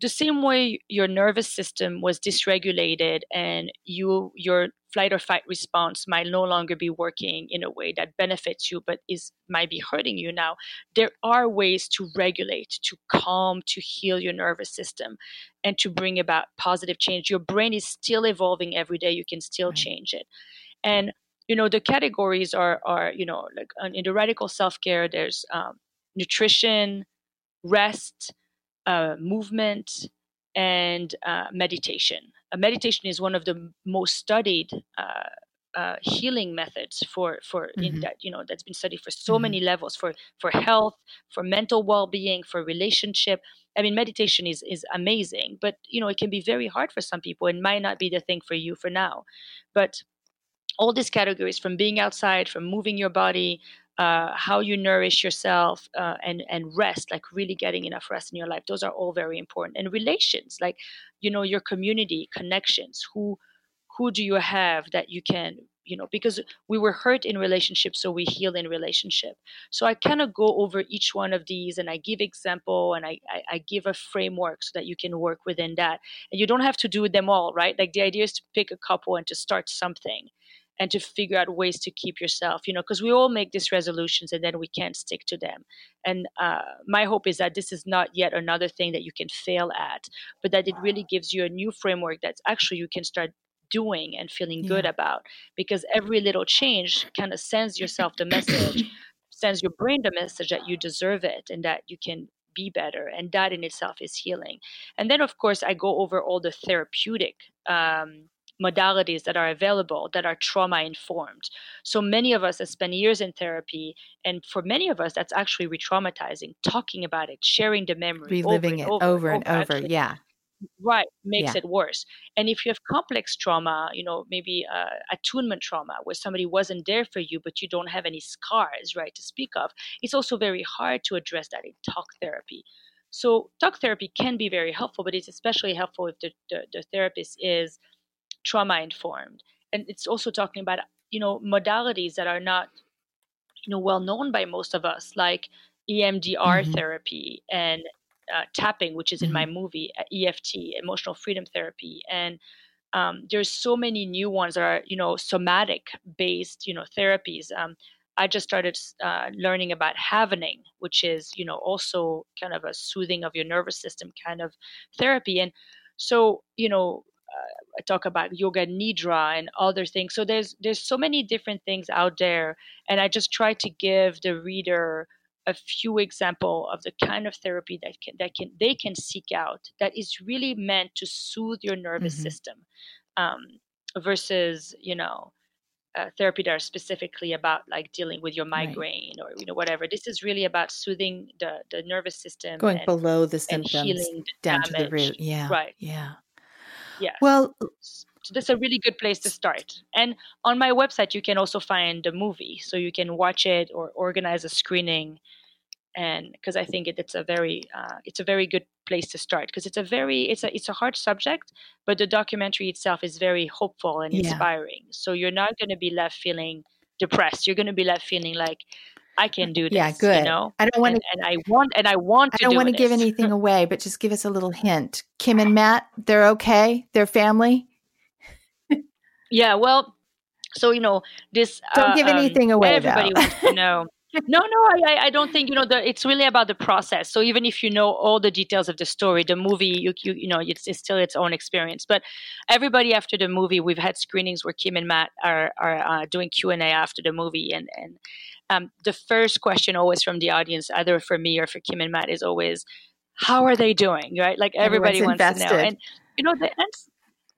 the same way your nervous system was dysregulated and you your flight or fight response might no longer be working in a way that benefits you but is might be hurting you now there are ways to regulate to calm to heal your nervous system and to bring about positive change your brain is still evolving every day you can still right. change it and you know the categories are are you know like in the radical self-care there's um, nutrition rest uh, movement, and uh, meditation. A meditation is one of the most studied uh, uh healing methods for for mm-hmm. that you know that's been studied for so mm-hmm. many levels for for health, for mental well being, for relationship. I mean, meditation is is amazing, but you know it can be very hard for some people. It might not be the thing for you for now, but all these categories from being outside, from moving your body, uh, how you nourish yourself uh, and and rest like really getting enough rest in your life. Those are all very important. And relations like you know your community connections who who do you have that you can you know because we were hurt in relationship so we heal in relationship. So i kind of go over each one of these and i give example and I, I, I give a framework so that you can work within that. And you don't have to do them all right? Like the idea is to pick a couple and to start something and to figure out ways to keep yourself you know because we all make these resolutions and then we can't stick to them and uh, my hope is that this is not yet another thing that you can fail at but that it really gives you a new framework that actually you can start doing and feeling yeah. good about because every little change kind of sends yourself the message sends your brain the message that you deserve it and that you can be better and that in itself is healing and then of course i go over all the therapeutic um, modalities that are available that are trauma informed. So many of us have spent years in therapy, and for many of us, that's actually re traumatizing. Talking about it, sharing the memory, reliving over it over and over. And over. yeah. Right, makes yeah. it worse. And if you have complex trauma, you know, maybe uh, attunement trauma, where somebody wasn't there for you, but you don't have any scars, right, to speak of, it's also very hard to address that in talk therapy. So, talk therapy can be very helpful, but it's especially helpful if the, the, the therapist is trauma informed and it's also talking about you know modalities that are not you know well known by most of us like emdr mm-hmm. therapy and uh, tapping which is in mm-hmm. my movie uh, eft emotional freedom therapy and um, there's so many new ones that are you know somatic based you know therapies um, i just started uh, learning about havening which is you know also kind of a soothing of your nervous system kind of therapy and so you know uh, talk about yoga nidra and other things so there's there's so many different things out there and i just try to give the reader a few example of the kind of therapy that can that can they can seek out that is really meant to soothe your nervous mm-hmm. system um, versus you know uh, therapy that are specifically about like dealing with your migraine right. or you know whatever. This is really about soothing the the nervous system, going and, below the symptoms, down damage. to the root. Yeah, right. Yeah, yeah. Well, so that's a really good place to start. And on my website, you can also find the movie, so you can watch it or organize a screening. And because I think it, it's a very uh, it's a very good place to start because it's a very it's a it's a hard subject, but the documentary itself is very hopeful and inspiring. So you're not going to be left feeling depressed. You're going to be left feeling like I can do this. Yeah, good. You know, I don't want and, to, and I want, and I want. I don't do want to give anything away, but just give us a little hint. Kim and Matt, they're okay. They're family. yeah, well, so you know this. Don't uh, give um, anything um, away. Everybody though. wants to know. No, no, I, I don't think you know. The, it's really about the process. So even if you know all the details of the story, the movie, you you, you know, it's, it's still its own experience. But everybody after the movie, we've had screenings where Kim and Matt are are uh, doing Q and A after the movie, and and um, the first question always from the audience, either for me or for Kim and Matt, is always, "How are they doing?" Right? Like everybody wants invested. to know, and you know the answer,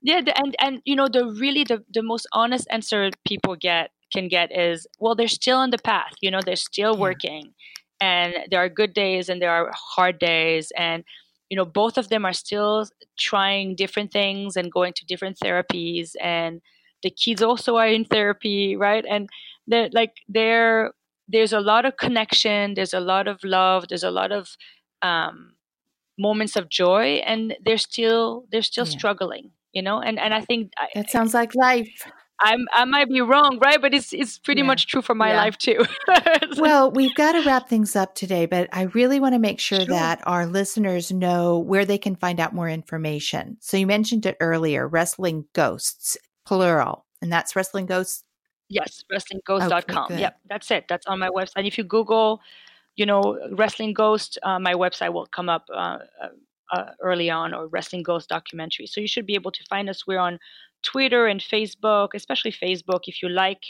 yeah, the, and and you know the really the the most honest answer people get can get is, "Well, they're still on the path. You know, they're still yeah. working, and there are good days and there are hard days, and." you know both of them are still trying different things and going to different therapies and the kids also are in therapy right and they're like they're there's a lot of connection there's a lot of love there's a lot of um, moments of joy and they're still they're still yeah. struggling you know and and i think that sounds like life I'm, I might be wrong, right? But it's it's pretty yeah. much true for my yeah. life too. well, we've got to wrap things up today, but I really want to make sure, sure, that our listeners know where they can find out more information. So you mentioned it earlier, Wrestling Ghosts, plural, and that's Wrestling Ghosts Yes, wrestlingghost.com. Okay, yep, that's it. That's on my website. If you Google, you know, Wrestling Ghost, uh, my website will come up uh, uh, uh, early on, or Wrestling Ghost documentary. So you should be able to find us. We're on Twitter and Facebook, especially Facebook. If you like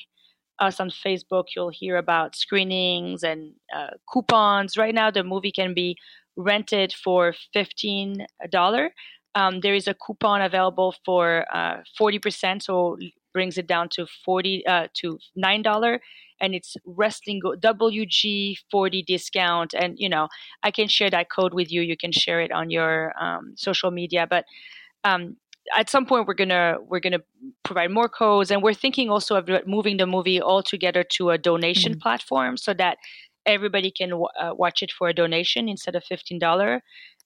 us on Facebook, you'll hear about screenings and uh, coupons. Right now, the movie can be rented for fifteen dollar. Um, there is a coupon available for uh, forty percent, so brings it down to 40 uh, to nine dollar and it's wrestling wg 40 discount and you know i can share that code with you you can share it on your um, social media but um, at some point we're gonna we're gonna provide more codes and we're thinking also of moving the movie all together to a donation mm-hmm. platform so that everybody can w- uh, watch it for a donation instead of $15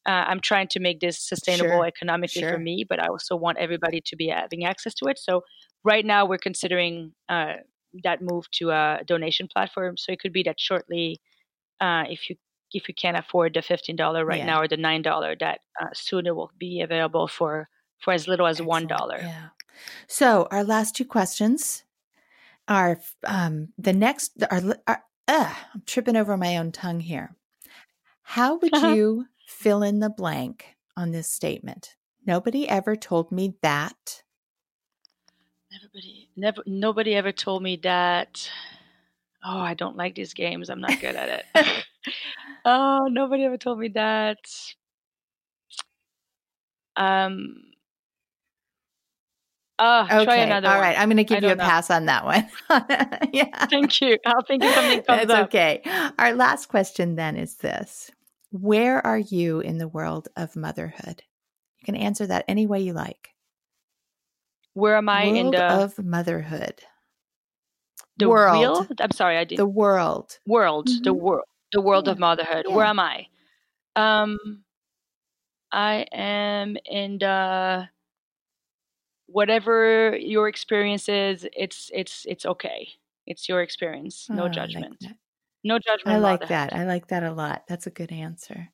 uh, I'm trying to make this sustainable sure. economically sure. for me, but I also want everybody to be having access to it. So right now we're considering uh, that move to a donation platform. So it could be that shortly, uh, if you if you can't afford the fifteen dollar right yeah. now or the nine dollar, that uh, soon it will be available for for as little as one dollar. Yeah. So our last two questions are um, the next. Are, are uh, I'm tripping over my own tongue here. How would you fill in the blank on this statement? Nobody ever told me that. Nobody, never, nobody ever told me that. Oh, I don't like these games. I'm not good at it. oh, nobody ever told me that. Um. Oh, okay. try another All one. right. I'm going to give you a know. pass on that one. yeah. Thank you. I'll think of something comes It's up. okay. Our last question then is this Where are you in the world of motherhood? You can answer that any way you like. Where am I world in the world of motherhood? The world. Real? I'm sorry, I did the world. World. Mm-hmm. The world. The world yeah. of motherhood. Yeah. Where am I? Um, I am in the whatever your experience is. It's it's it's okay. It's your experience. No oh, judgment. Like no judgment. I like that. I like that a lot. That's a good answer.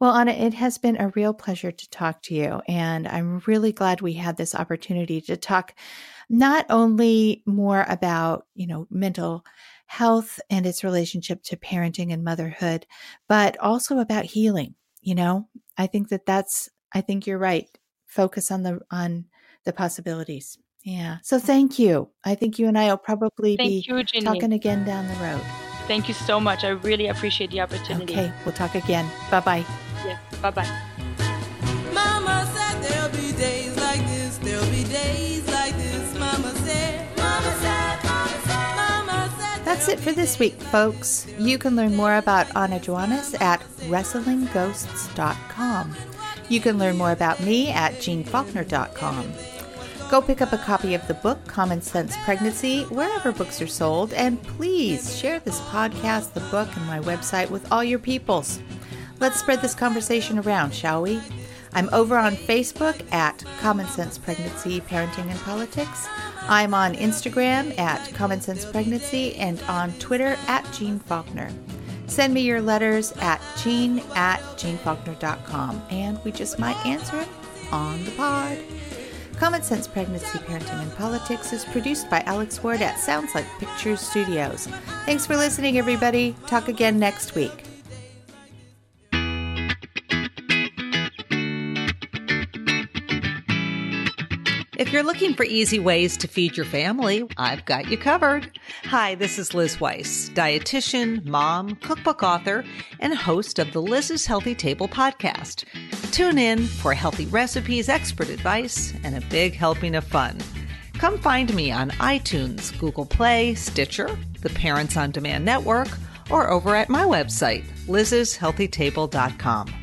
Well, Ana, it has been a real pleasure to talk to you. And I'm really glad we had this opportunity to talk not only more about, you know, mental health and its relationship to parenting and motherhood, but also about healing. You know, I think that that's, I think you're right. Focus on the, on the possibilities. Yeah. So thank you. I think you and I will probably thank be you, talking again down the road. Thank you so much. I really appreciate the opportunity. Okay, we'll talk again. Bye bye. Yeah, bye bye. Mama said there'll be days like this, there'll be days like this. Mama said, Mama said, Mama said, Mama said. That's it for this week, folks. You can learn more about Ana Joanes at wrestlingghosts.com. You can learn more about me at jeannefaulkner.com. Go pick up a copy of the book, Common Sense Pregnancy, wherever books are sold, and please share this podcast, the book, and my website with all your peoples. Let's spread this conversation around, shall we? I'm over on Facebook at Common Sense Pregnancy, Parenting and Politics. I'm on Instagram at Common Sense Pregnancy and on Twitter at Jeanne Faulkner. Send me your letters at jeanne at jeannefaulkner.com and we just might answer it on the pod. Common Sense Pregnancy, Parenting, and Politics is produced by Alex Ward at Sounds Like Pictures Studios. Thanks for listening, everybody. Talk again next week. If you're looking for easy ways to feed your family, I've got you covered. Hi, this is Liz Weiss, dietitian, mom, cookbook author, and host of the Liz's Healthy Table podcast. Tune in for healthy recipes, expert advice, and a big helping of fun. Come find me on iTunes, Google Play, Stitcher, the Parents on Demand Network, or over at my website, lizshealthytable.com.